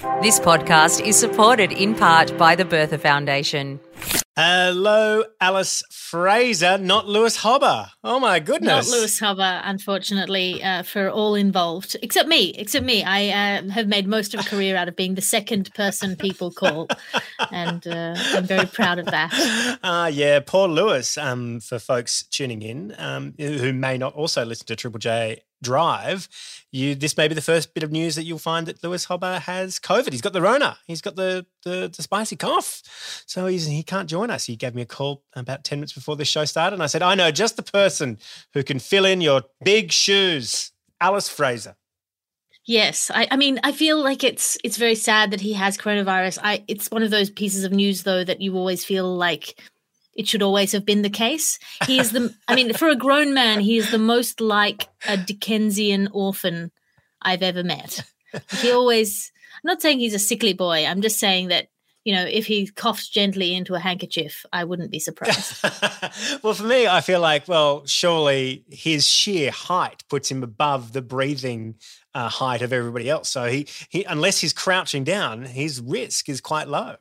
This podcast is supported in part by the Bertha Foundation. Hello, Alice Fraser, not Lewis Hobba. Oh my goodness. Not Lewis Hobba, unfortunately, uh, for all involved, except me. Except me. I uh, have made most of a career out of being the second person people call, and uh, I'm very proud of that. Ah, yeah, poor Lewis. Um, for folks tuning in, um, who may not also listen to Triple J drive, you this may be the first bit of news that you'll find that Lewis Hobba has COVID. He's got the Rona. He's got the the, the spicy cough, so he's he can't join us. He gave me a call about ten minutes before the show started, and I said, I know just the person who can fill in your big shoes, Alice Fraser. Yes, I, I mean, I feel like it's it's very sad that he has coronavirus. I it's one of those pieces of news though that you always feel like it should always have been the case. He is the, I mean, for a grown man, he is the most like a Dickensian orphan I've ever met. He always, I'm not saying he's a sickly boy. I'm just saying that, you know, if he coughs gently into a handkerchief, I wouldn't be surprised. well, for me, I feel like, well, surely his sheer height puts him above the breathing uh, height of everybody else. So he, he, unless he's crouching down, his risk is quite low.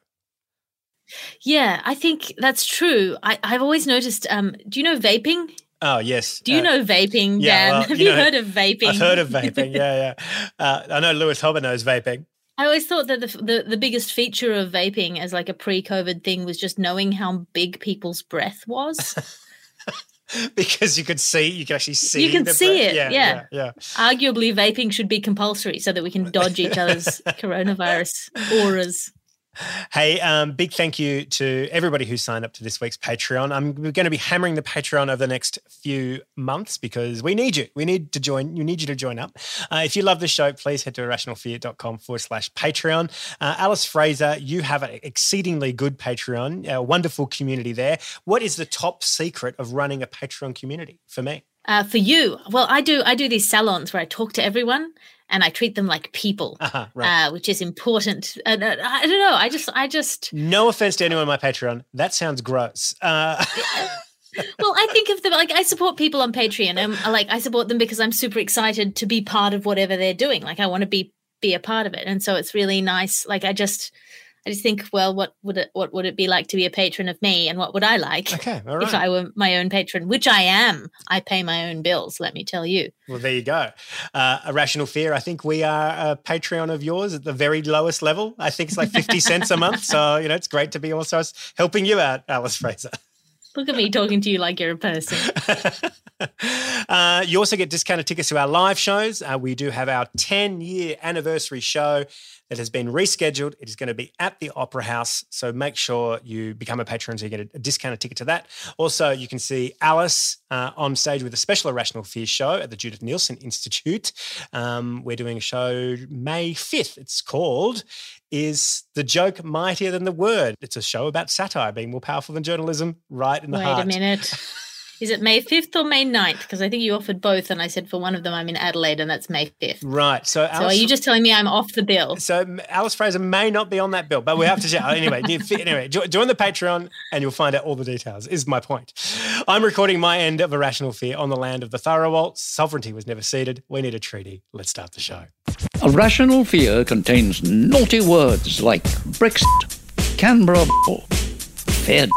Yeah, I think that's true. I, I've always noticed. Um, do you know vaping? Oh yes. Do you uh, know vaping, yeah, Dan? Well, Have you, know, heard of vaping? I've heard of vaping. Yeah, yeah. Uh, I know Lewis Hobba knows vaping. I always thought that the, the the biggest feature of vaping as like a pre-COVID thing was just knowing how big people's breath was. because you could see, you can actually see. You can see breath. it. Yeah, yeah, yeah, yeah. Arguably, vaping should be compulsory so that we can dodge each other's coronavirus auras. Hey, um, big thank you to everybody who signed up to this week's Patreon. I'm going to be hammering the Patreon over the next few months because we need you. We need to join. You need you to join up. Uh, if you love the show, please head to arationalfear.com forward slash Patreon. Uh, Alice Fraser, you have an exceedingly good Patreon, a wonderful community there. What is the top secret of running a Patreon community for me? Uh, for you, well, I do. I do these salons where I talk to everyone and I treat them like people, uh-huh, right. uh, which is important. Uh, I don't know. I just, I just. No offense to anyone on my Patreon. That sounds gross. Uh... well, I think of them like I support people on Patreon. and like I support them because I'm super excited to be part of whatever they're doing. Like I want to be be a part of it, and so it's really nice. Like I just I just think, well, what would it what would it be like to be a patron of me, and what would I like okay, if I were my own patron, which I am. I pay my own bills. Let me tell you. Well, there you go. Uh, a rational fear. I think we are a Patreon of yours at the very lowest level. I think it's like fifty cents a month. So you know, it's great to be also helping you out, Alice Fraser. Look at me talking to you like you're a person. uh, you also get discounted tickets to our live shows. Uh, we do have our 10 year anniversary show that has been rescheduled. It is going to be at the Opera House. So make sure you become a patron so you get a, discounted ticket to that. Also, you can see Alice uh, on stage with a special Irrational Fear show at the Judith Neilson Institute. Um, we're doing a show May 5th. It's called Is the Joke Mightier Than the Word? It's a show about satire being more powerful than journalism, right in the Wait heart. Wait a minute. Is it May 5th or May 9th? Because I think you offered both, and I said for one of them I'm in Adelaide, and that's May 5th. Right. So, Alice, so are you just telling me I'm off the bill? So Alice Fraser may not be on that bill, but we have to check. anyway, anyway, join the Patreon, and you'll find out all the details. Is my point. I'm recording my end of Irrational Fear on the land of the Tharawalts. Sovereignty was never ceded. We need a treaty. Let's start the show. Irrational Fear contains naughty words like Brexit, Canberra, fair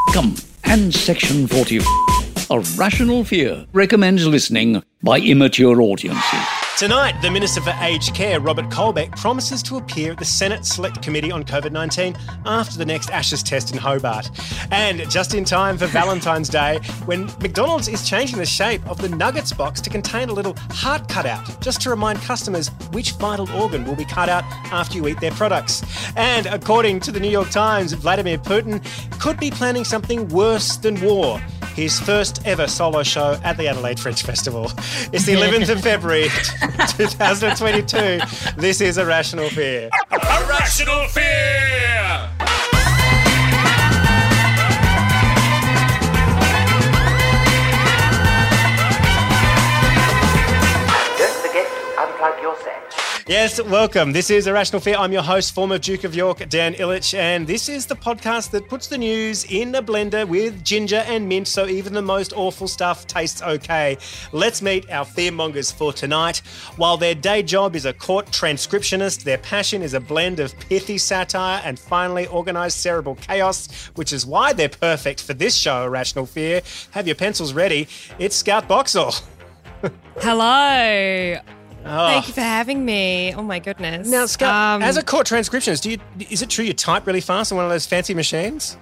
and Section 40. A Rational Fear recommends listening by immature audiences. Tonight, the Minister for Aged Care, Robert Colbeck, promises to appear at the Senate Select Committee on COVID 19 after the next Ashes test in Hobart. And just in time for Valentine's Day, when McDonald's is changing the shape of the Nuggets box to contain a little heart cutout, just to remind customers which vital organ will be cut out after you eat their products. And according to the New York Times, Vladimir Putin could be planning something worse than war his first ever solo show at the Adelaide Fringe Festival. It's the 11th of February 2022. This is Irrational Fear. Irrational Fear! Don't forget to unplug your set. Yes, welcome. This is Irrational Fear. I'm your host, former Duke of York, Dan Ilic, and this is the podcast that puts the news in a blender with ginger and mint so even the most awful stuff tastes okay. Let's meet our fearmongers for tonight. While their day job is a court transcriptionist, their passion is a blend of pithy satire and finely organised cerebral chaos, which is why they're perfect for this show, Irrational Fear. Have your pencils ready. It's Scout Boxall. Hello. Oh. Thank you for having me. Oh my goodness. Now, Scout, Um, as a court transcriptionist, do you is it true you type really fast on one of those fancy machines?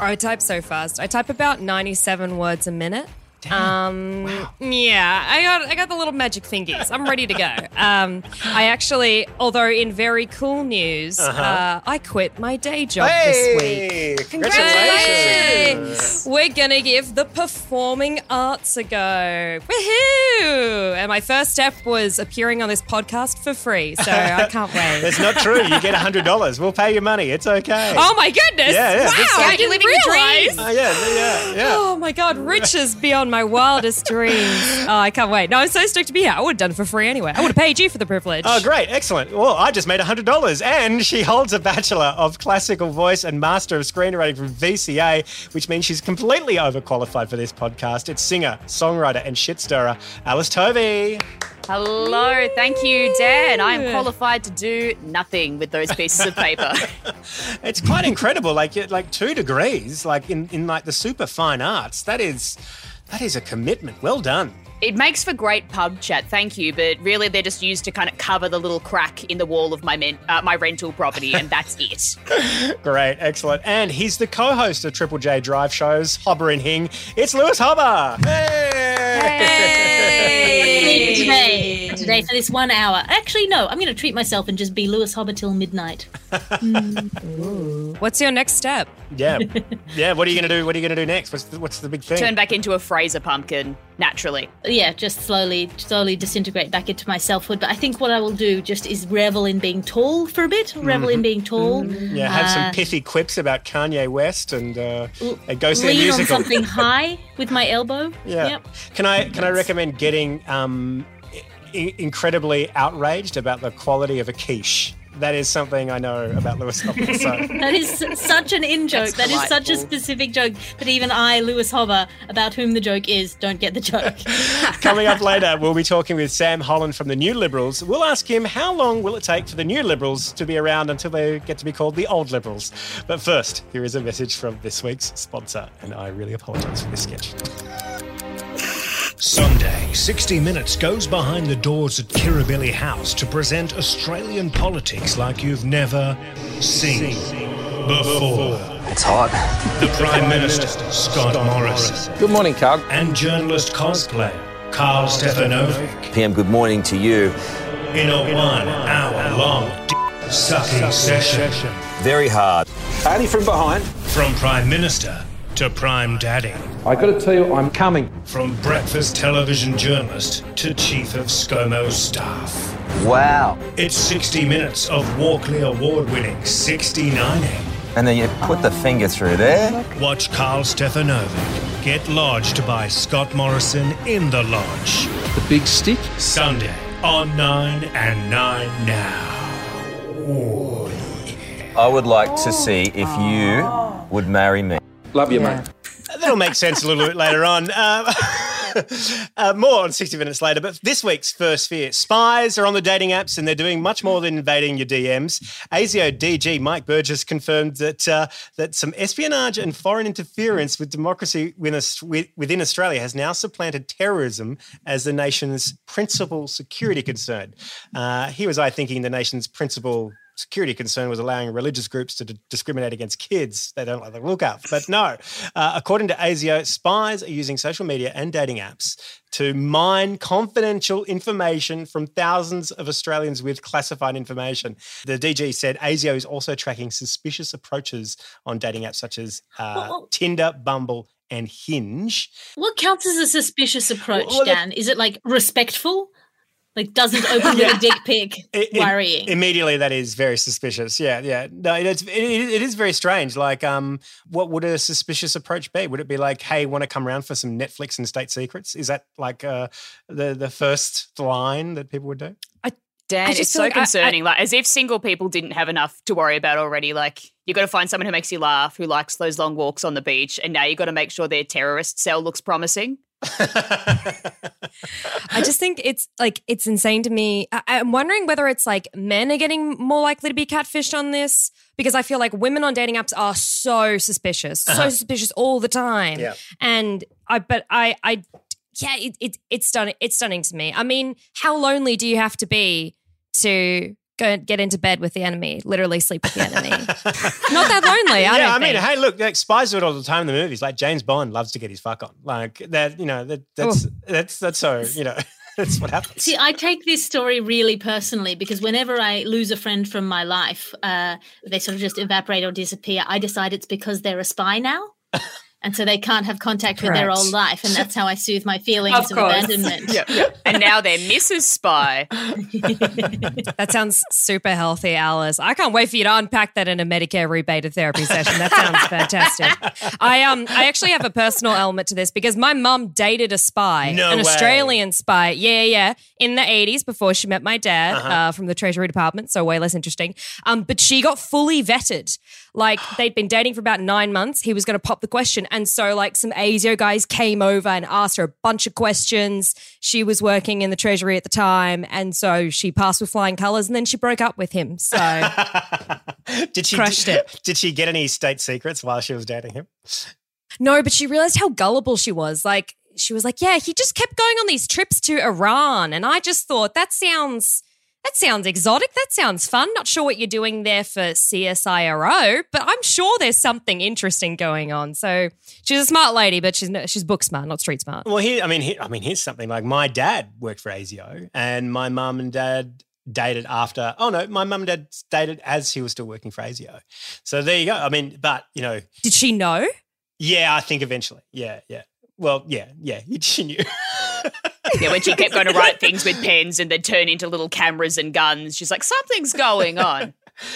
I type so fast. I type about 97 words a minute. Um, yeah, I got I got the little magic fingers. I'm ready to go. Um, I actually, although in very cool news, uh I quit my day job this week. Uh-huh. Hey! Congratulations! We're gonna give the performing arts a go. Woohoo! And my first step was appearing on this podcast for free, so I can't wait. It's not true. You get hundred dollars. We'll pay you money. It's okay. Oh my goodness! Yeah, yeah, wow, I You're didn't realize. Uh, yeah, yeah, yeah. Oh my god, riches beyond my wildest dreams. Oh, I can't wait. No, I'm so stoked to be here. I would have done it for free anyway. I would have paid you for the privilege. Oh, great. Excellent. Well, I just made $100. And she holds a Bachelor of Classical Voice and Master of Screenwriting from VCA, which means she's completely overqualified for this podcast. It's singer, songwriter, and shitstirrer, Alice Tovey. Hello, thank you, Dan. I am qualified to do nothing with those pieces of paper. It's quite incredible. Like, you- like two degrees, like in, in like the super fine arts. That is, that is a commitment. Well done. It makes for great pub chat, thank you, but really they're just used to kind of cover the little crack in the wall of my men- uh, my rental property, and that's it. Great, excellent. And he's the co-host of Triple J Drive shows, Hobba and Hing. It's Lewis Hobba. Hey! today, today for this one hour. Actually, no, I'm going to treat myself and just be Lewis Hobba till midnight. What's your next step? Yeah, yeah. What are you gonna do? What are you gonna do next? What's the, what's the big thing? Turn back into a Fraser pumpkin naturally. Yeah, just slowly, slowly disintegrate back into my selfhood. But I think what I will do just is revel in being tall for a bit. Revel in being tall. Yeah, have some Uh, pithy quips about Kanye West and uh, and go see a Lean on something high with my elbow. Yeah. Yep. Can I can I recommend getting um, I- incredibly outraged about the quality of a quiche? That is something I know about Lewis Hobba. So That is such an in joke. That's That is such a specific joke that even I, Lewis Hobba, about whom the joke is, don't get the joke. coming up later, we'll be talking with Sam Holland from the New Liberals. We'll ask him how long will it take for the New Liberals to be around until they get to be called the Old Liberals. But first, here is a message from this week's sponsor, and I really apologise for this sketch. Sunday, 60 Minutes goes behind the doors at Kirribilli House to present Australian politics like you've never seen before. It's hot. The Prime Minister, Scott Morrison, Good morning, Carl. and journalist cosplayer, Carl Stefanovic, PM, good morning to you. in a one hour long sucking session. Very hard. Only from behind. From Prime Minister to Prime Daddy. I got to tell you, I'm coming. From breakfast television journalist to Chief of ScoMo staff. Wow. It's 60 minutes of Walkley Award winning 69ing. And then you put the finger through there. Watch Carl Stefanovic get lodged by Scott Morrison in the lodge. The big stick? Sunday on 9 and 9 now. I would like to see if you would marry me. Love you, mate. That'll make sense a little bit later on. Um, uh, more on 60 minutes later. But this week's first fear spies are on the dating apps and they're doing much more than invading your DMs. ASIO DG Mike Burgess confirmed that, uh, that some espionage and foreign interference with democracy within within Australia has now supplanted terrorism as the nation's principal security concern. Uh, here was I thinking the nation's principal security concern was allowing religious groups to d- discriminate against kids they don't like the look of. But no, uh, according to ASIO, spies are using social media and dating apps to mine confidential information from thousands of Australians with classified information. The DG said ASIO is also tracking suspicious approaches on dating apps such as uh, Well- Tinder, Bumble, and Hinge. What counts as a suspicious approach, Well, well, Dan? Is it like respectful? Like doesn't open with a dick pic, I- I- worrying. immediately, that is very suspicious. Yeah, yeah. No, it's, it, it is very strange. Like, um, what would a suspicious approach be? Would it be like, "Hey, want to come around for some Netflix and state secrets"? Is that like uh, the the first line that people would do? I, Dan, I it's so feel like I- concerning. like as if single people didn't have enough to worry about already. Like you've got to find someone who makes you laugh, who likes those long walks on the beach, and now you've got to make sure their terrorist cell looks promising. I just think it's like it's insane to me. I, I'm wondering whether it's like men are getting more likely to be catfished on this because I feel like women on dating apps are so suspicious, so Uh-huh. suspicious all the time. Yeah. And I, but I, I, yeah, it, it, it's stunning. It's stunning to me. I mean, how lonely do you have to be to go and get into bed with the enemy? Literally sleep with the enemy. Not that lonely. I yeah, don't I mean, think. hey, look, like, spies do it all the time in the movies. Like James Bond loves to get his fuck on. Like that, you know, that, that's that's that's so you know, that's what happens. See, I take this story really personally because whenever I lose a friend from my life, uh, they sort of just evaporate or disappear. I decide it's because they're a spy now. And so they can't have contact with their old life. And that's how I soothe my feelings Of of, course. abandonment. and now they're Mrs. Spy. That sounds super healthy, Alice. I can't wait for you to unpack that in a Medicare rebated therapy session. That sounds fantastic. I um I actually have a personal element to this because my mum dated a spy, No an way. Australian spy. Yeah, yeah, in the 80s before she met my dad Uh-huh. uh, from the Treasury Department, so way less interesting. Um, but she got fully vetted. Like they'd been dating for about nine months. He was going to pop the question. And so, like, some ASIO guys came over and asked her a bunch of questions. She was working in the Treasury at the time. And so she passed with flying colors and then she broke up with him. So did she crushed did, it. Did she get any state secrets while she was dating him? No, but she realized how gullible she was. Like, she was like, yeah, he just kept going on these trips to Iran. And I just thought, that sounds. That sounds exotic. That sounds fun. Not sure what you're doing there for CSIRO, but I'm sure there's something interesting going on. So she's a smart lady, but she's no, she's book smart, not street smart. Well, here, I mean, here, I mean, here's something like my dad worked for ASIO, and my mum and dad dated after. Oh no, my mum and dad dated as he was still working for ASIO. So there you go. I mean, but you know, Did she know? yeah, I think eventually, yeah, yeah. Well, yeah, yeah, she knew. Yeah, when she kept going to write things with pens and then turn into little cameras and guns, she's like, something's going on.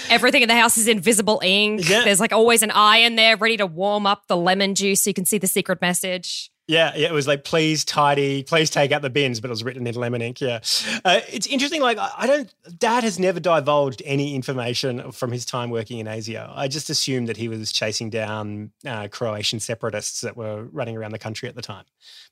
Everything in the house is invisible ink. Yeah. There's like always an eye in there ready to warm up the lemon juice so you can see the secret message. Yeah, yeah, it was like, please tidy, please take out the bins, but it was written in lemon ink. Yeah. Uh, it's interesting. Like, I I don't, dad has never divulged any information from his time working in ASIO. I just assumed that he was chasing down uh, Croatian separatists that were running around the country at the time.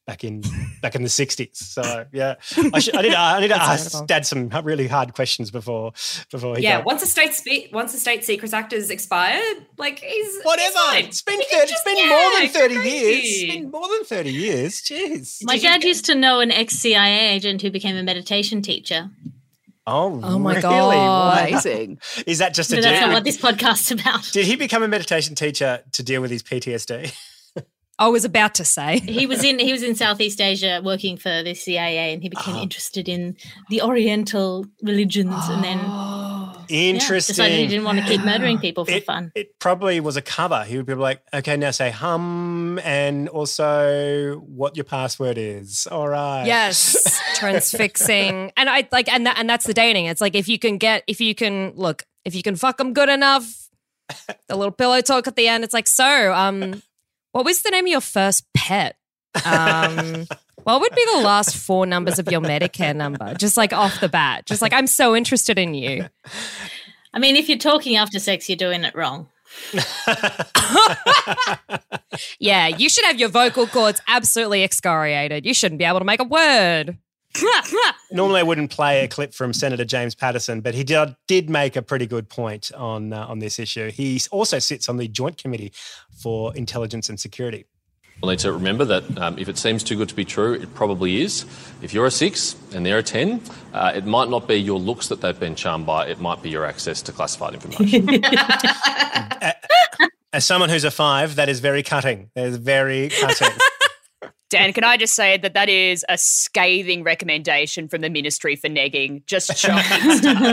Back in back in the sixties, so yeah, I, should, I need to, I need to ask incredible. Dad some really hard questions before before he yeah, got- once the state spe- once the State Secrets Act is expired, like he's Whatever. he's. It's been 30, can it's just- been yeah, more than 30 crazy. years. It's been more than 30 years. Jeez. My dad used to know an ex CIA agent who became a meditation teacher. Oh, Oh my really? God. Amazing. Is that just a No, that's not what this podcast's about. Did he become a meditation teacher to deal with his PTSD? I was about to say. He was in he was in Southeast Asia working for the CIA, and he became interested in the Oriental religions, and then yeah, Interesting. decided he didn't want to keep murdering people for it, fun. It probably was a cover. He would be like, okay, now say hum and also what your password is. All right. Yes, transfixing, and I like, and that, and that's the dating. It's like if you can get, if you can look, if you can fuck them good enough, the little pillow talk at the end. It's like, so, um, what was the name of your first pet? Um, what would be the last four numbers of your Medicare number? Just like off the bat, just like I'm so interested in you. I mean, if you're talking after sex, you're doing it wrong. Yeah, you should have your vocal cords absolutely excoriated. You shouldn't be able to make a word. Normally, I wouldn't play a clip from Senator James Paterson, but he did, did make a pretty good point on uh, on this issue. He also sits on the Joint Committee for Intelligence and Security. We'll need to remember that um, if it seems too good to be true, it probably is. If you're a six and they're a 10, uh, it might not be your looks that they've been charmed by, it might be your access to classified information. As someone who's a five, that is very cutting. That is very cutting. Dan, can I just say that that is a scathing recommendation from the Ministry for negging? Just shocking stuff.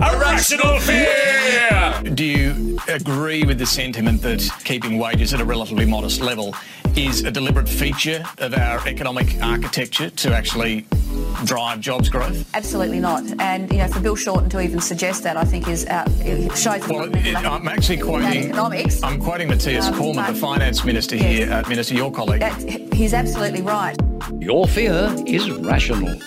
Irrational fear! Do you agree with the sentiment that keeping wages at a relatively modest level is a deliberate feature of our economic architecture to actually drive jobs growth? Absolutely not. And you know, for Bill Shorten to even suggest that, I think is uh, it shows. Well, it, I'm actually quoting. economics. I'm quoting Mathias Um, Cormann, the finance minister here, uh, minister, your colleague. That, he's absolutely right. Your fear is rational.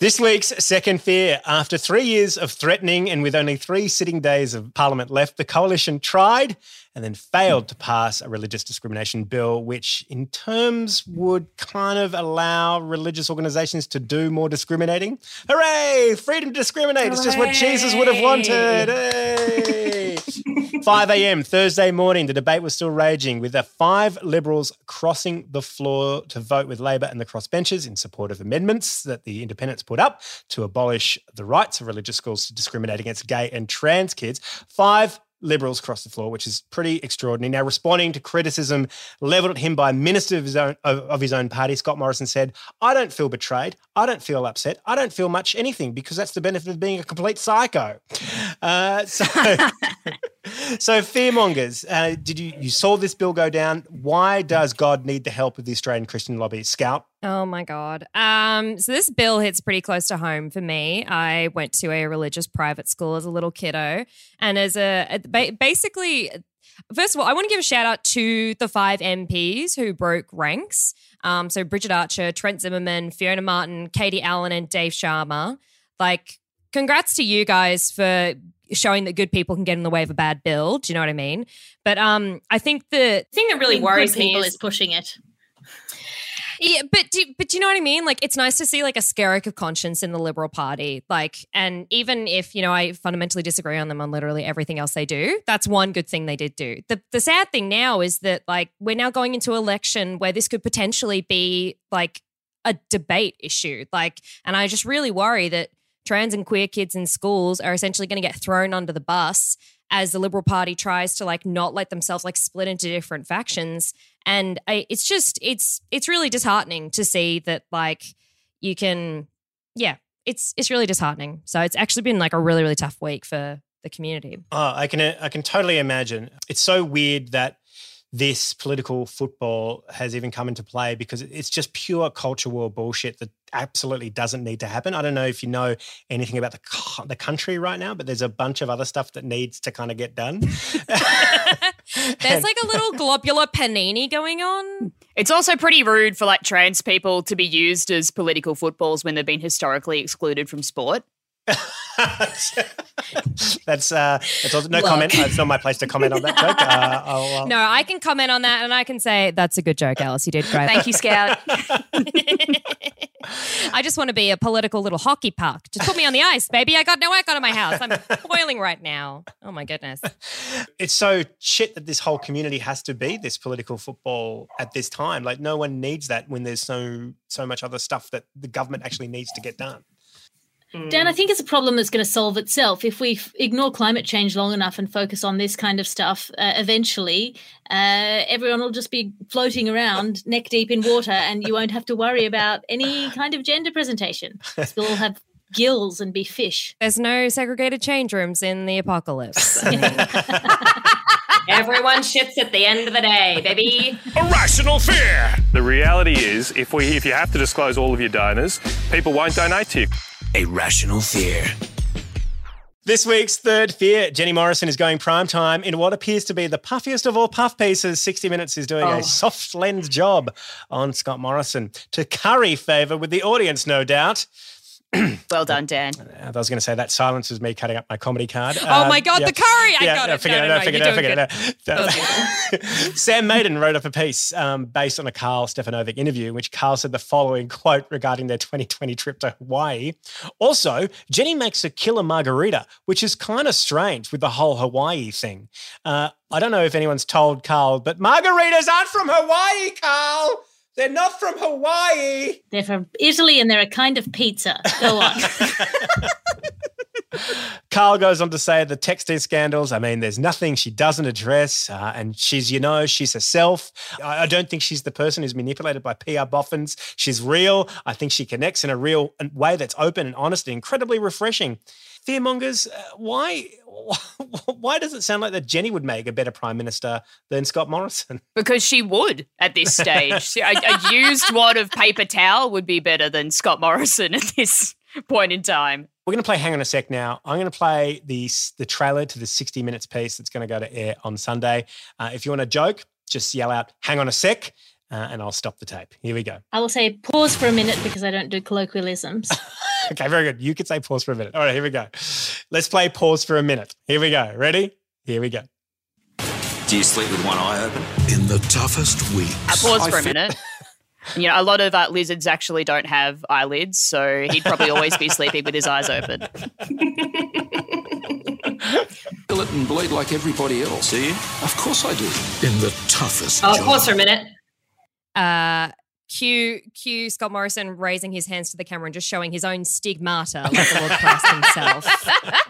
This week's second fear. After three years of threatening and with only three sitting days of Parliament left, the coalition tried and then failed mm. to pass a religious discrimination bill, which in terms would kind of allow religious organizations to do more discriminating. Hooray! Freedom to discriminate. It's just what Jesus would have wanted. Hey! 5 a.m. Thursday morning, the debate was still raging with the five Liberals crossing the floor to vote with Labor and the crossbenchers in support of amendments that the independents put up to abolish the rights of religious schools to discriminate against gay and trans kids. Five Liberals crossed the floor, which is pretty extraordinary. Now, responding to criticism leveled at him by a minister of his own of, of his own party, Scott Morrison said, "I don't feel betrayed. I don't feel upset. I don't feel much anything because that's the benefit of being a complete psycho." Uh, so, so fearmongers, uh, did you you saw this bill go down? Why does God need the help of the Australian Christian lobby? Scout. Oh my god. Um, so this bill hits pretty close to home for me. I went to a religious private school as a little kiddo, and as a ba- basically, first of all, I want to give a shout out to the five MPs who broke ranks. Um, so Bridget Archer, Trent Zimmerman, Fiona Martin, Katie Allen, and Dave Sharma. Like, congrats to you guys for showing that good people can get in the way of a bad bill. Do you know what I mean? But um, I think the thing that really worries me people is is pushing it. Yeah, but do, but do you know what I mean? Like, it's nice to see like a skerrick of conscience in the Liberal Party. Like, and even if you know I fundamentally disagree on them on literally everything else they do, that's one good thing they did do. The the sad thing now is that like we're now going into election where this could potentially be like a debate issue. Like, and I just really worry that trans and queer kids in schools are essentially going to get thrown under the bus as the Liberal Party tries to like not let themselves like split into different factions. And I, it's just it's it's really disheartening to see that like you can yeah it's it's really disheartening. So it's actually been like a really really tough week for the community. Oh, I can I can totally imagine. It's so weird that this political football has even come into play because it's just pure culture war bullshit that absolutely doesn't need to happen. I don't know if you know anything about the the country right now, but there's a bunch of other stuff that needs to kind of get done. There's like a little globular panini going on. It's also pretty rude for like trans people to be used as political footballs when they've been historically excluded from sport. that's uh, that's also, no Look. comment. It's not my place to comment on that joke. Uh, I'll, I'll, No, I can comment on that and I can say that's a good joke, Alice. You did great. Thank you, Scout. I just want to be a political little hockey puck. Just put me on the ice, baby. I got no work out of my house. I'm boiling right now. Oh my goodness. it's so shit that this whole community has to be this political football at this time. Like no one needs that when there's so so much other stuff that the government actually needs to get done. Dan, I think it's a problem that's going to solve itself if we f- ignore climate change long enough and focus on this kind of stuff. Uh, eventually, uh, everyone will just be floating around neck deep in water, and you won't have to worry about any kind of gender presentation. We'll all have gills and be fish. There's no segregated change rooms in the apocalypse. Everyone shits at the end of the day, baby. Irrational fear. The reality is, if we if you have to disclose all of your donors, people won't donate to you. A rational fear. This week's third fear, Jenny Morrison is going prime time in what appears to be the puffiest of all puff pieces. 60 Minutes is doing Oh. a soft lens job on Scott Morrison to curry favour with the audience, no doubt. well done, Dan. I was going to say that silence was me cutting up my comedy card. Oh my God, the curry! I yeah, got no, it. Figured No, it no, figured it figured it. Sam Maiden wrote up a piece um, based on a Carl Stefanovic interview in which Carl said the following quote regarding their 2020 trip to Hawaii. Also, Jenny makes a killer margarita, which is kind of strange with the whole Hawaii thing. Uh, I don't know if anyone's told Carl, but margaritas aren't from Hawaii, Carl. They're not from Hawaii. They're from Italy and they're a kind of pizza. Go on. Carl goes on to say the texting scandals. I mean, there's nothing she doesn't address, uh, and she's, you know, she's herself. I, I don't think she's the person who's manipulated by PR boffins. She's real. I think she connects in a real way that's open and honest and incredibly refreshing. Fearmongers, uh, why, why does it sound like that Jenny would make a better prime minister than Scott Morrison? Because she would at this stage. a, a used wad of paper towel would be better than Scott Morrison at this point in time. We're going to play Hang on a Sec now. I'm going to play the, the trailer to the 60 Minutes piece that's going to go to air on Sunday. Uh, if you want to joke, just yell out, Hang on a Sec. Uh, and I'll stop the tape. Here we go. I will say pause for a minute because I don't do colloquialisms. Okay, very good. You could say pause for a minute. All right, here we go. Let's play pause for a minute. Here we go. Ready? Here we go. Do you sleep with one eye open? In the toughest weeks. I pause I for a minute. You know, a lot of uh, lizards actually don't have eyelids, so he'd probably always be sleeping with his eyes open. Feel it and bleed like everybody else. Do you? Of course I do. In the toughest Oh, job. pause for a minute. Uh, cue, cue Scott Morrison raising his hands to the camera and just showing his own stigmata like the Lord Christ himself.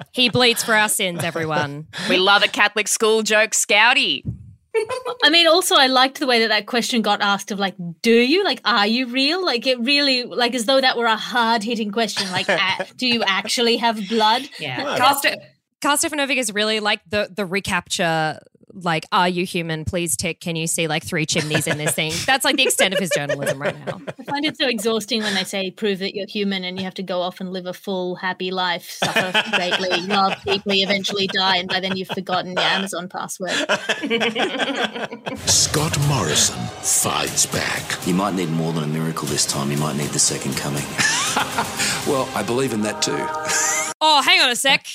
he bleeds for our sins, everyone. We love a Catholic school joke, Scouty. I mean, also, I liked the way that that question got asked of like, do you? Like, are you real? Like, it really, like, as though that were a hard hitting question. Like, a- do you actually have blood? Yeah. Cast it. Carl Stefanovic is really like the the recapture. Like, are you human? Please tick. Can you see like three chimneys in this thing? That's like the extent of his journalism right now. I find it so exhausting when they say prove that you're human and you have to go off and live a full, happy life, suffer greatly, love deeply, eventually die, and by then you've forgotten your Amazon password. Scott Morrison fights back. You might need more than a miracle this time. You might need the second coming. Well, I believe in that too. Oh, hang on a sec.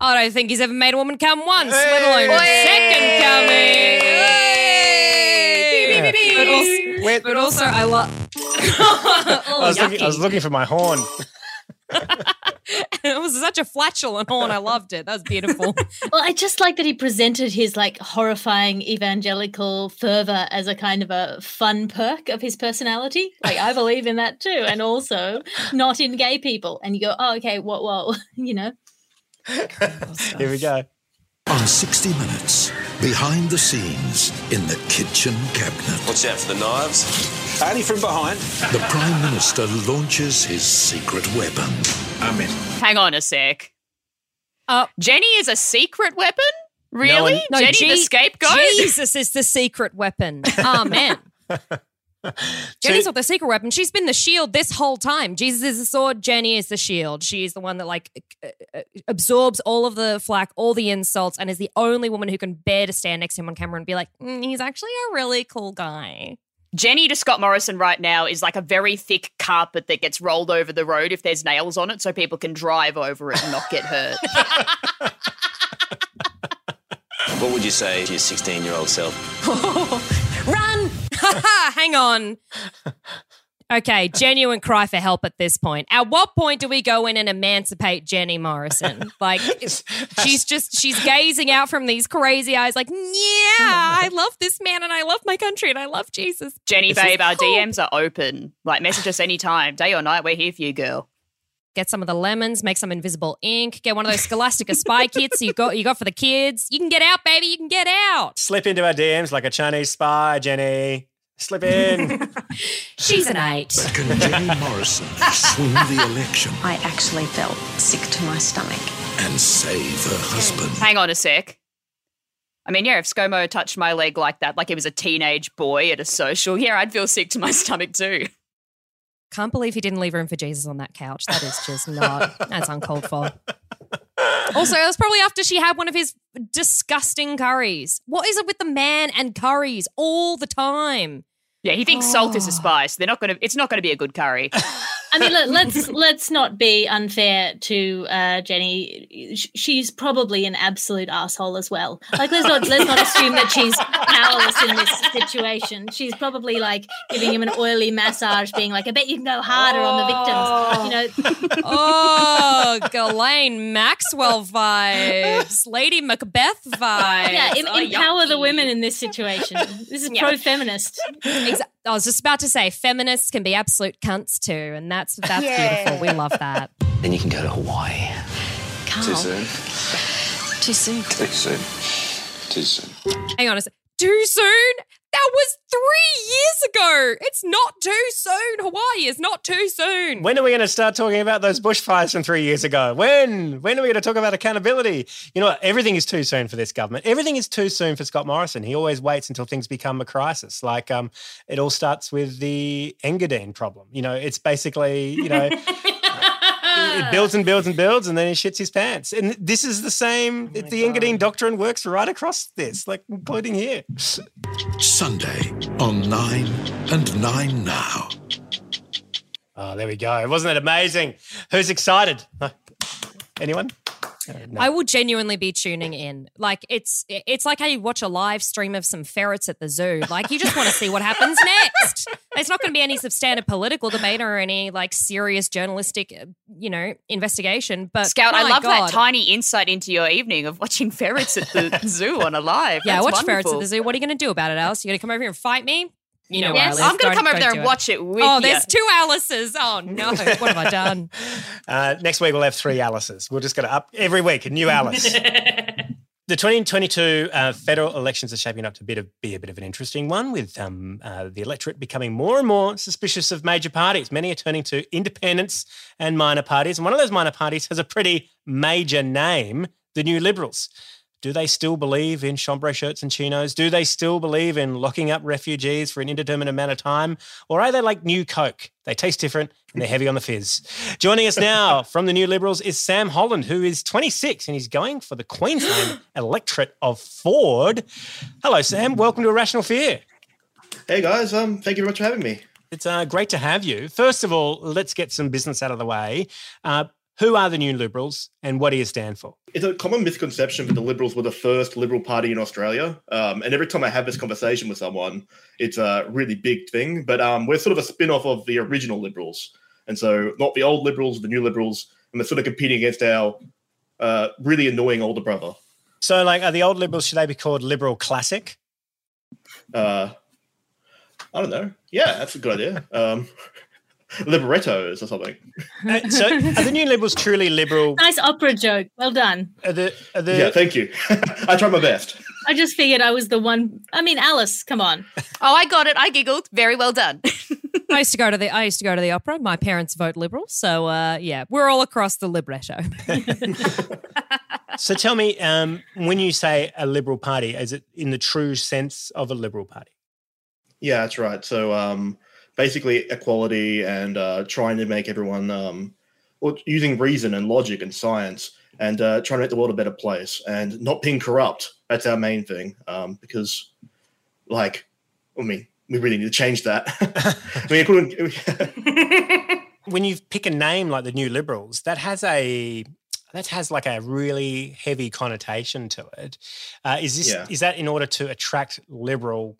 I don't think he's ever made a woman come once, let alone a second coming. Hey! But also, Wait. but also, I love. Oh, I, was looking, I was looking for my horn. it was such a flatulent horn. I loved it. That was beautiful. Well, I just like that he presented his like horrifying evangelical fervor as a kind of a fun perk of his personality. Like I believe in that too, and also not in gay people. And you go, oh, okay, whoa, whoa, you know. Here we go. On 60 Minutes, behind the scenes in the kitchen cabinet. Watch out for the knives. Only from behind. The Prime Minister launches his secret weapon. I'm in. Hang on a sec. Uh, Jenny is a secret weapon? Really? one- No, Jenny the scapegoat? Jesus is the secret weapon. Amen. Jenny's not the secret weapon. She's been the shield this whole time. Jesus is the sword. Jenny is the shield. She is the one that like uh, uh, absorbs all of the flack, all the insults, and is the only woman who can bear to stand next to him on camera and be like, "Mm, "He's actually a really cool guy." Jenny to Scott Morrison right now is like a very thick carpet that gets rolled over the road if there's nails on it so people can drive over it and not get hurt. What would you say to your 16 year old self? Run! Hang on. Okay, genuine cry for help at this point. At what point do we go in and emancipate Jenny Morrison? Like, she's just, she's gazing out from these crazy eyes, like, yeah, I love this man and I love my country and I love Jesus. Jenny, This babe, our cool. DMs are open. Like, message us anytime, day or night. We're here for you, girl. Get some of the lemons, make some invisible ink, get one of those Scholastica spy kits you got, you got for the kids. You can get out, baby. You can get out. Slip into our DMs like a Chinese spy, Jenny. Slip in. She's an eight. Can Jenny Morrison swing the election I actually felt sick to my stomach. and save her husband? Hang on a sec. I mean, yeah, if ScoMo touched my leg like that, like he was a teenage boy at a social, yeah, I'd feel sick to my stomach too. Can't believe he didn't leave room for Jesus on that couch. That is just not, that's uncalled for. Also, it was probably after she had one of his disgusting curries. What is it with the man and curries all the time? Yeah, he thinks salt is a oh. spice. They're not going to. It's not going to be a good curry. I mean, let, let's let's not be unfair to uh, Jenny. She's probably an absolute asshole as well. Like, let's not let's not assume that she's powerless in this situation. She's probably like giving him an oily massage, being like, "I bet you can go harder on the victims." You know, Oh, Ghislaine Maxwell vibes, Lady Macbeth vibes. yeah, em- Oh, empower the women in this situation. This is Yeah. pro-feminist. Exa- I was just about to say, feminists can be absolute cunts too, and that's that's Yeah. beautiful. We love that. Then you can go to Hawaii. Carl. Too soon. Too soon. Too soon. Too soon. Hang on a sec. Too soon? That was three years ago. It's not too soon. Hawaii is not too soon. When are we going to start talking about those bushfires from three years ago? When? When are we going to talk about accountability? You know what? Everything is too soon for this government. Everything is too soon for Scott Morrison. He always waits until things become a crisis. Like um, it all starts with the Engadine problem. You know, it's basically, you know, it builds and builds and builds, and then he shits his pants. And this is the same. Oh the Engadine doctrine works right across this, like including here. Sunday on 9 and 9 now. Oh, there we go. Wasn't it amazing? Who's excited? Anyone? I will genuinely be tuning in. Like it's it's like how you watch a live stream of some ferrets at the zoo. Like you just want to see what happens next. There's not going to be any substantive political debate or any like serious journalistic, uh, you know, investigation. But Scout, I love God. that tiny insight into your evening of watching ferrets at the zoo on a live. Yeah, I That's watch ferrets at the zoo. What are you going to do about it, Alice? You going to come over here and fight me? You know, Yes, where I live. I'm gonna come over there do and watch it with Oh, ya. there's two Alice's. Oh no, what have I done? Uh, next week we'll have three Alice's. We're just going to up every week a new Alice. The 2022 uh, federal elections are shaping up to be, be a bit of an interesting one, with um, uh, the electorate becoming more and more suspicious of major parties. Many are turning to independents and minor parties, and one of those minor parties has a pretty major name: the New Liberals. Do they still believe in chambray shirts and chinos? Do they still believe in locking up refugees for an indeterminate amount of time? Or are they like New Coke? They taste different and they're heavy on the fizz. Joining us now from the New Liberals is Sam Holland, who is 26 and he's going for the Queensland electorate of Forde. Hello, Sam. Welcome to Irrational Fear. Hey guys, um, thank you very much for having me. It's uh, great to have you. First of all, let's get some business out of the way. Uh, who are the New Liberals and what do you stand for? It's a common misconception that the Liberals were the first Liberal Party in Australia. Um, and every time I have this conversation with someone, it's a really big thing. But um, we're sort of a spin off of the original Liberals. And so, not the old Liberals, the new Liberals, and we're sort of competing against our uh, really annoying older brother. So, like, are the old Liberals, should they be called Liberal Classic? Uh, I don't know. Yeah, that's a good idea. Um, Liberettos or something. Uh, so, are the New Liberals truly liberal? Nice opera joke. Well done. Are the, are the, Yeah, thank you. I tried my best. I just figured I was the one. I mean, Alice, come on. Oh, I got it. I giggled. Very well done. I used to go to the I used to go to the opera. My parents vote Liberal, so uh, yeah, we're all across the libretto. So tell me, um, when you say a liberal party, is it in the true sense of a liberal party? Yeah, that's right. So um, basically, equality and uh, trying to make everyone, um, well, using reason and logic and science and uh, trying to make the world a better place and not being corrupt. That's our main thing. Um, because, like, I mean, we really need to change that. I mean, couldn't, When you pick a name like the New Liberals, that has a that has like a really heavy connotation to it. Uh, is this Yeah. is that in order to attract liberal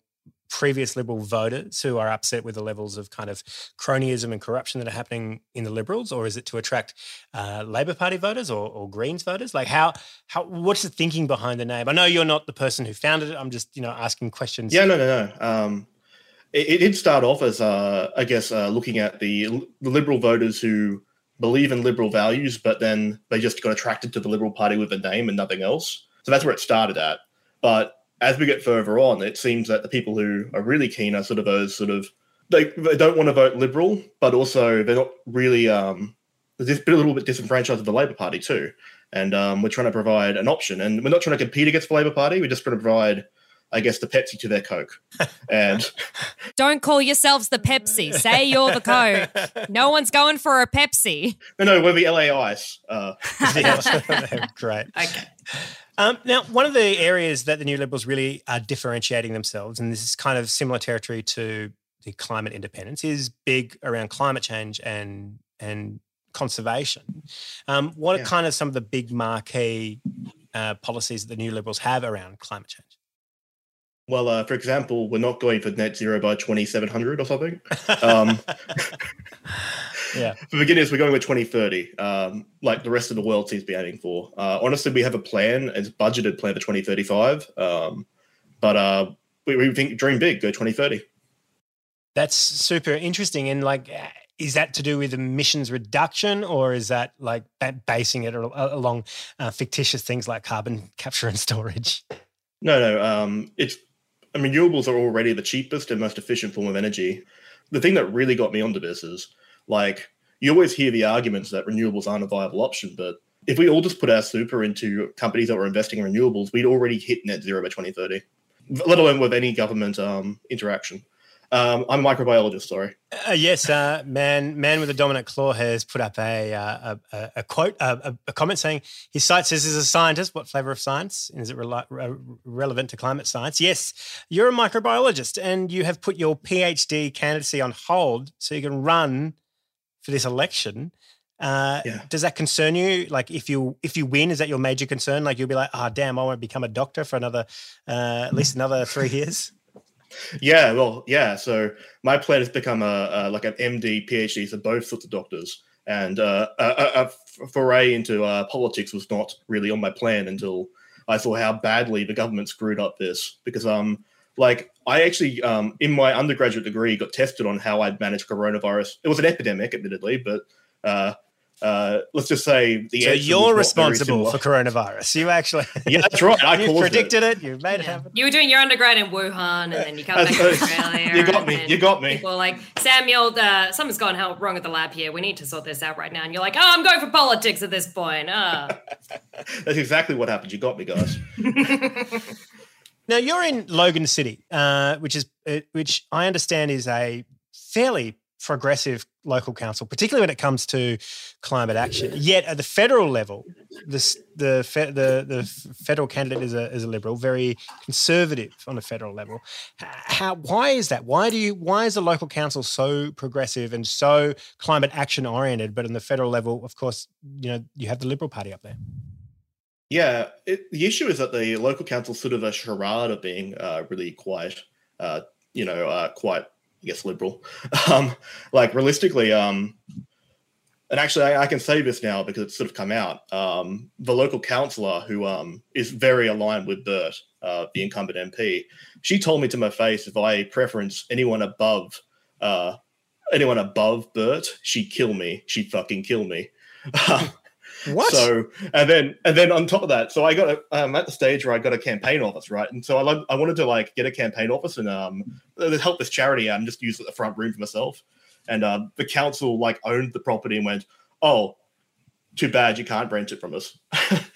previous liberal voters who are upset with the levels of kind of cronyism and corruption that are happening in the liberals or is it to attract uh, labor party voters or, or greens voters like how how what's the thinking behind the name i know you're not the person who founded it i'm just you know asking questions Yeah, no, no, no. Um, it, it did start off as, uh, I guess, uh, looking at the, the liberal voters who believe in liberal values, but then they just got attracted to the Liberal Party with a name and nothing else. So that's where it started at. But as we get further on, it seems that the people who are really keen are sort of those sort of they, they don't want to vote liberal, but also they're not really um, they're just a little bit disenfranchised with the Labor Party too. And um, we're trying to provide an option, and we're not trying to compete against the Labor Party. We're just trying to provide, I guess, the Pepsi to their Coke. And Don't call yourselves the Pepsi. Say you're the Coke. No one's going for a Pepsi. no, no, we're the LA Ice. Uh, Great. Okay. Um, now, one of the areas that the New Liberals really are differentiating themselves, and this is kind of similar territory to the climate independents, is big around climate change and and conservation. Um, what Yeah. are kind of some of the big marquee uh, policies that the New Liberals have around climate change? Well, uh, for example, we're not going for net zero by 2700 or something. Um, Yeah. for beginners, we're going with 2030, um, like the rest of the world seems to be aiming for. Uh, honestly, we have a plan, it's budgeted plan for 2035, um, but uh, we, we think dream big, go 2030. That's super interesting. And like, uh, is that to do with emissions reduction, or is that like basing it along uh, fictitious things like carbon capture and storage? No, no. Um, it's I mean, renewables are already the cheapest and most efficient form of energy. The thing that really got me onto this is like you always hear the arguments that renewables aren't a viable option, but if we all just put our super into companies that were investing in renewables, we'd already hit net zero by 2030, let alone with any government um, interaction. Um, I'm a microbiologist. Sorry. Uh, yes, uh, man. Man with a dominant claw has put up a uh, a, a, quote, a, a comment saying his site says he's a scientist. What flavour of science is it rela- re- relevant to climate science? Yes, you're a microbiologist, and you have put your PhD candidacy on hold so you can run for this election. Uh, Does that concern you? Like, if you if you win, is that your major concern? Like, you'll be like, "Ah, damn, I won't become a doctor for another uh, at least another three years." Yeah, well, yeah. So my plan is to become a, a like an MD, PhD, so both sorts of doctors. And uh, a, a, a foray into uh, politics was not really on my plan until I saw how badly the government screwed up this. Because um, like I actually um in my undergraduate degree got tested on how I'd manage coronavirus. It was an epidemic, admittedly, but uh, uh, let's just say the so you're responsible for coronavirus. You actually, Yeah, that's right. I you caused it. predicted it. You made it happen. You were doing your undergrad in Wuhan, and then you come back to Australia. you got me, you got me. People are like Samuel, uh, something's gone hell- wrong at the lab here. We need to sort this out right now. And you're like, oh, I'm going for politics at this point. Ah. That's exactly what happened. You got me, guys. Now you're in Logan City, uh, which is uh, which I understand is a fairly progressive local council, particularly when it comes to climate action. Yet at the federal level, this, the the the federal candidate is a is a liberal, very conservative on a federal level. How why is that? Why do you why is the local council so progressive and so climate action oriented, but on the federal level, of course, you know you have the Liberal Party up there. Yeah, it, the issue is that the local council's sort of a charade of being uh, really quite, uh, you know, uh, quite, I guess, liberal. Um, like realistically, um, and actually, I, I can say this now because it's sort of come out. Um, the local councillor who um, is very aligned with Bert, uh, the incumbent MP, she told me to my face if I preference anyone above, uh, anyone above Bert, she'd kill me. She'd fucking kill me. What? So and then and then on top of that, so I got a, I'm at the stage where I got a campaign office, right? And so I like I wanted to like get a campaign office and um uh, help this charity out and just use the front room for myself. And uh, the council like owned the property and went, oh, too bad you can't rent it from us.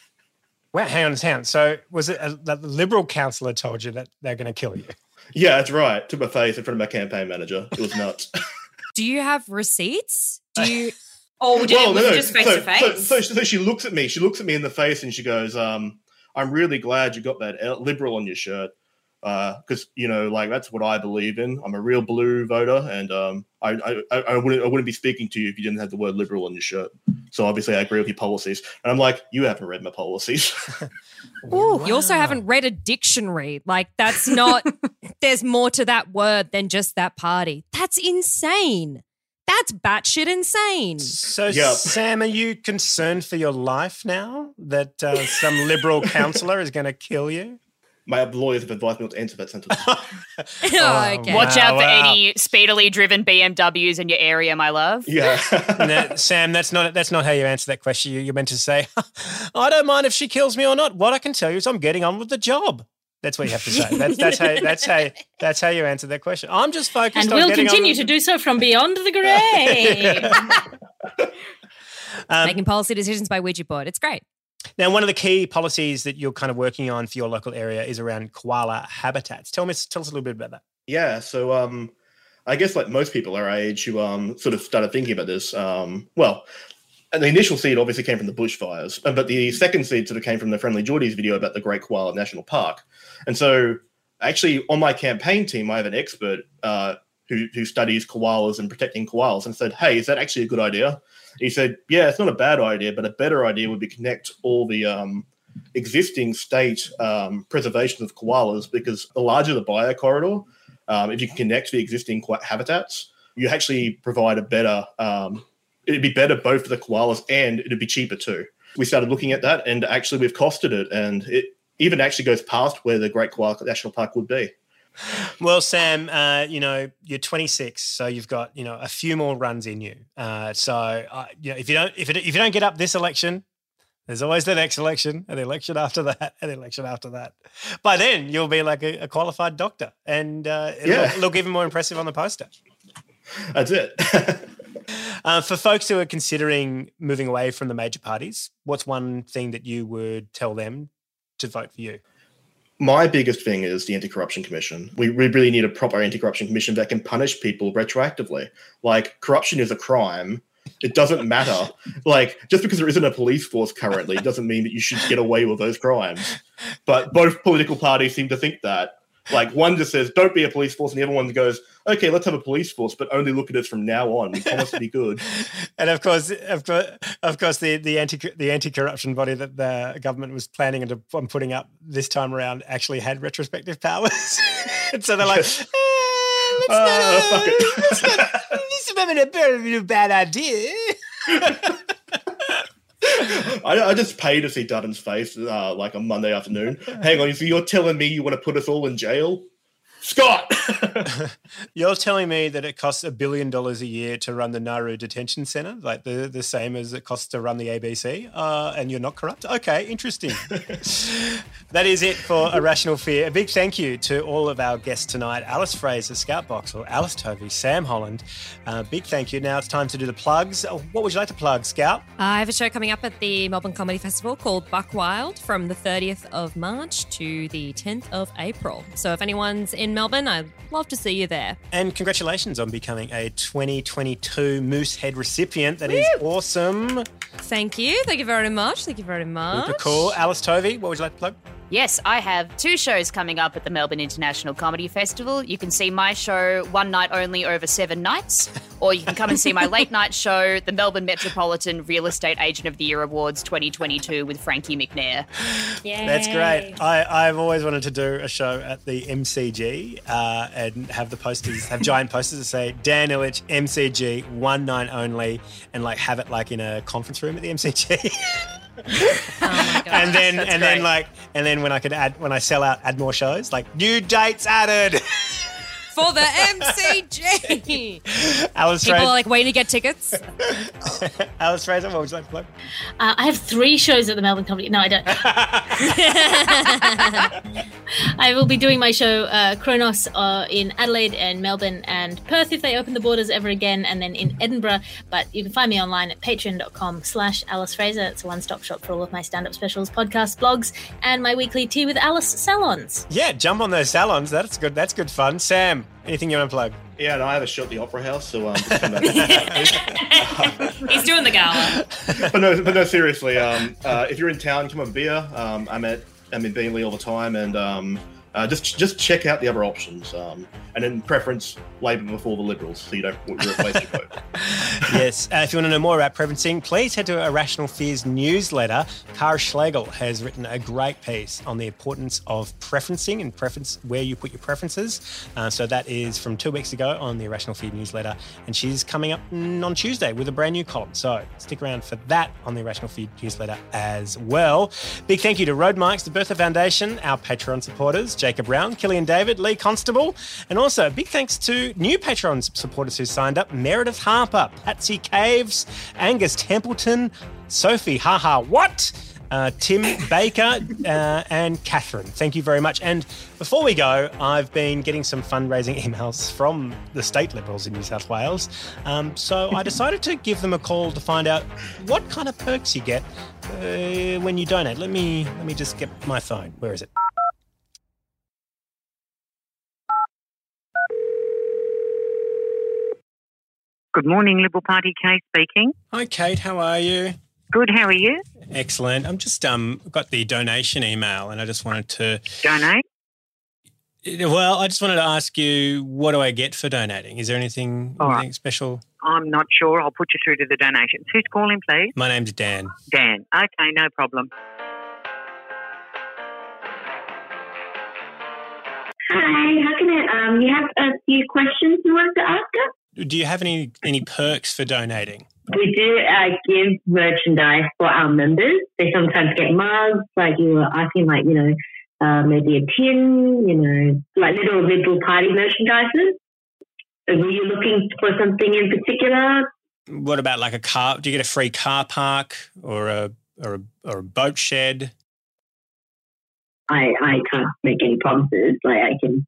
Well, hang on, hang on. So was it a, the Liberal councillor told you that they're going to kill you? Yeah, that's right. To my face in front of my campaign manager. It was nuts. Do you have receipts? Do you? Or would you, Well, was no, no. just face so, to face? So, so, so she looks at me. She looks at me in the face and she goes, um, "I'm really glad you got that liberal on your shirt, because you know, like that's what I believe in. I'm a real blue voter, and um, I, I, I I wouldn't, I wouldn't be speaking to you if you didn't have the word liberal on your shirt. So obviously, I agree with your policies. And I'm like, you haven't read my policies. You also haven't read a dictionary. Like, that's not, there's more to that word than just that party. That's insane. That's batshit insane. So, Sam, are you concerned for your life now that uh, some Liberal councillor is going to kill you? my lawyers have advised me not to answer that sentence. okay. Watch out for wow. any speedily driven BMWs in your area, my love. Yeah. No, Sam, that's not that's not how you answer that question. You, you're meant to say, "I don't mind if she kills me or not. What I can tell you is I'm getting on with the job." That's what you have to say. That's that's how that's how that's how you answer that question. I'm just focused And on we'll getting on continue with to do so from beyond the grave. Um, Making policy decisions by Ouija board. It's great. Now, one of the key policies that you're kind of working on for your local area is around koala habitats. Tell me, tell us a little bit about that. Yeah, so um, I guess like most people our age who um sort of started thinking about this, um, well, and the initial seed obviously came from the bushfires, but the second seed sort of came from the Friendlyjordies video about the Great Koala National Park. And so, actually, on my campaign team, I have an expert uh, who who studies koalas and protecting koalas, and said, "Hey, is that actually a good idea?" He said, "Yeah, it's not a bad idea, but a better idea would be connect all the um, existing state um, preservations of koalas because the larger the biocorridor, um, if you can connect the existing habitats, you actually provide a better. Um, it'd be better both for the koalas and it'd be cheaper too. We started looking at that, and actually we've costed it, and it even actually goes past where the Great Koala National Park would be. Well, Sam, uh, you know you're 26, so you've got you know a few more runs in you. Uh, so uh, you know if you don't if, it, if you don't get up this election, there's always the next election, and the election after that, and the election after that. By then, you'll be like a, a qualified doctor, and uh, Yeah. look, look even more impressive on the poster. That's it. Uh, for folks who are considering moving away from the major parties, what's one thing that you would tell them to vote for you? My biggest thing is the anti-corruption commission. We, we really need a proper anti-corruption commission that can punish people retroactively. Like corruption is a crime. It doesn't matter. like just because there isn't a police force currently doesn't mean that you should get away with those crimes. But both political parties seem to think that. Like one just says, "Don't be a police force," and the other one goes, "Okay, let's have a police force, but only look at us from now on. We promise to be good." And of course, of course, of course, the the anti the anti corruption body that the government was planning and on putting up this time around actually had retrospective powers, and so they're like, "Eh, let's Uh, not, uh, let's not, this is a bit of a bad idea. I, I just pay to see Dutton's face uh, like on Monday afternoon. Hang on, so you're telling me you want to put us all in jail? Scott! You're telling me that it costs a billion dollars a year to run the Nauru Detention Center, like the, the same as it costs to run the ABC, uh, and you're not corrupt? Okay, interesting. that is it for A Rational Fear. A big thank you to all of our guests tonight Alice Fraser, Scout Boxall, Alice Tovey, Sam Holland. Uh, big thank you. Now it's time to do the plugs. Uh, What would you like to plug, Scout? I have a show coming up at the Melbourne Comedy Festival called Buck Wild from the 30th of March to the 10th of April. So if anyone's in Melbourne, I'd love to see you there. And congratulations on becoming a 2022 Moosehead recipient. That is awesome. Thank you. Thank you very much. Thank you very much. Super cool. Alice Tovey, what would you like to plug? Yes, I have two shows coming up at the Melbourne International Comedy Festival. You can see my show one night only over seven nights, or you can come and see my late night show, the Melbourne Metropolitan Real Estate Agent of the Year Awards 2022 with Frankie McNair. That's great. I, I've always wanted to do a show at the MCG uh, and have the posters, have giant posters that say Dan Ilic, MCG, one night only, and like have it like in a conference room at the MCG. Oh and then That's and then like and then when I could add when I sell out, add more shows, like new dates added. For the MCG. Alice People Fraser, are like waiting to get tickets. Alice Fraser, what would you like to plug? Uh, I have three shows at the Melbourne Comedy. No, I don't. I will be doing my show uh, Chronos uh, in Adelaide and Melbourne and Perth if they open the borders ever again, and then in Edinburgh. But you can find me online at patreon.com slash Alice Fraser. It's a one-stop shop for all of my stand-up specials, podcasts, blogs, and my weekly Tea with Alice salons. Yeah, jump on those salons. That's good. That's good fun. Sam, anything you want to plug? Yeah, no, I have a show at the Opera House, so um, just come. He's doing the gala. but no, but no, seriously. Um, uh, if you're in town, come have a beer. Um, I'm at I'm in Beenleigh all the time, and um, uh, just just check out the other options. Um, and in preference, Labor before the Liberals, so you don't waste your vote. yes. Uh, if you want to know more about preferencing, please head to A Rational Fears newsletter. Kara Schlegel has written a great piece on the importance of preferencing and preference where you put your preferences. Uh, so that is from two weeks ago on the A Rational Fear newsletter, and she's coming up on Tuesday with a brand new column. So stick around for that on the A Rational Fear newsletter as well. Big thank you to Road the Bertha Foundation, our Patreon supporters, Jacob Brown, Killian David, Lee Constable, and also big thanks to new Patreon supporters who signed up Meredith Harper, Patsy Caves, Angus Templeton, Sophie Haha What? Uh, Tim Baker uh, and Catherine. Thank you very much. And before we go, I've been getting some fundraising emails from the state Liberals in New South Wales. Um, so I decided to give them a call to find out what kind of perks you get uh, when you donate. Let me let me just get my phone. Where is it? Good morning, Liberal Party. Kay speaking. Hi, Kate. How are you? Good. How are you? Excellent. I'm just um got the donation email, and I just wanted to Donate. Well, I just wanted to ask you, what do I get for donating? Is there anything, All right. anything special? I'm not sure. I'll put you through to the donations. Who's calling, please? My name's Dan. Dan. Okay, no problem. Hi, how can I? Um, you have a few questions you wanted to ask us? Do you have any any perks for donating? We do uh, give merchandise for our members. They sometimes get mugs, like you were asking, like you know, uh, maybe a tin, you know, like little little party merchandises. Uh, Were you looking for something in particular? What about like a car? Do you get a free car park or a or a, or a boat shed? I I can't make any promises. Like I can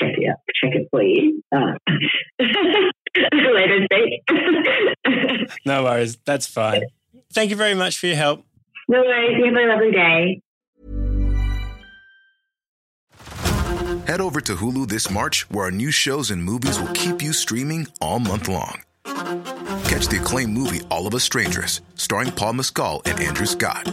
check it up, check it for you uh, later date. No worries, that's fine. Thank you very much for your help. no worries. You have a lovely day. Head over to Hulu this March, where our new shows and movies will keep you streaming all month long. Catch the acclaimed movie All of Us Strangers, starring Paul Mescal and Andrew Scott.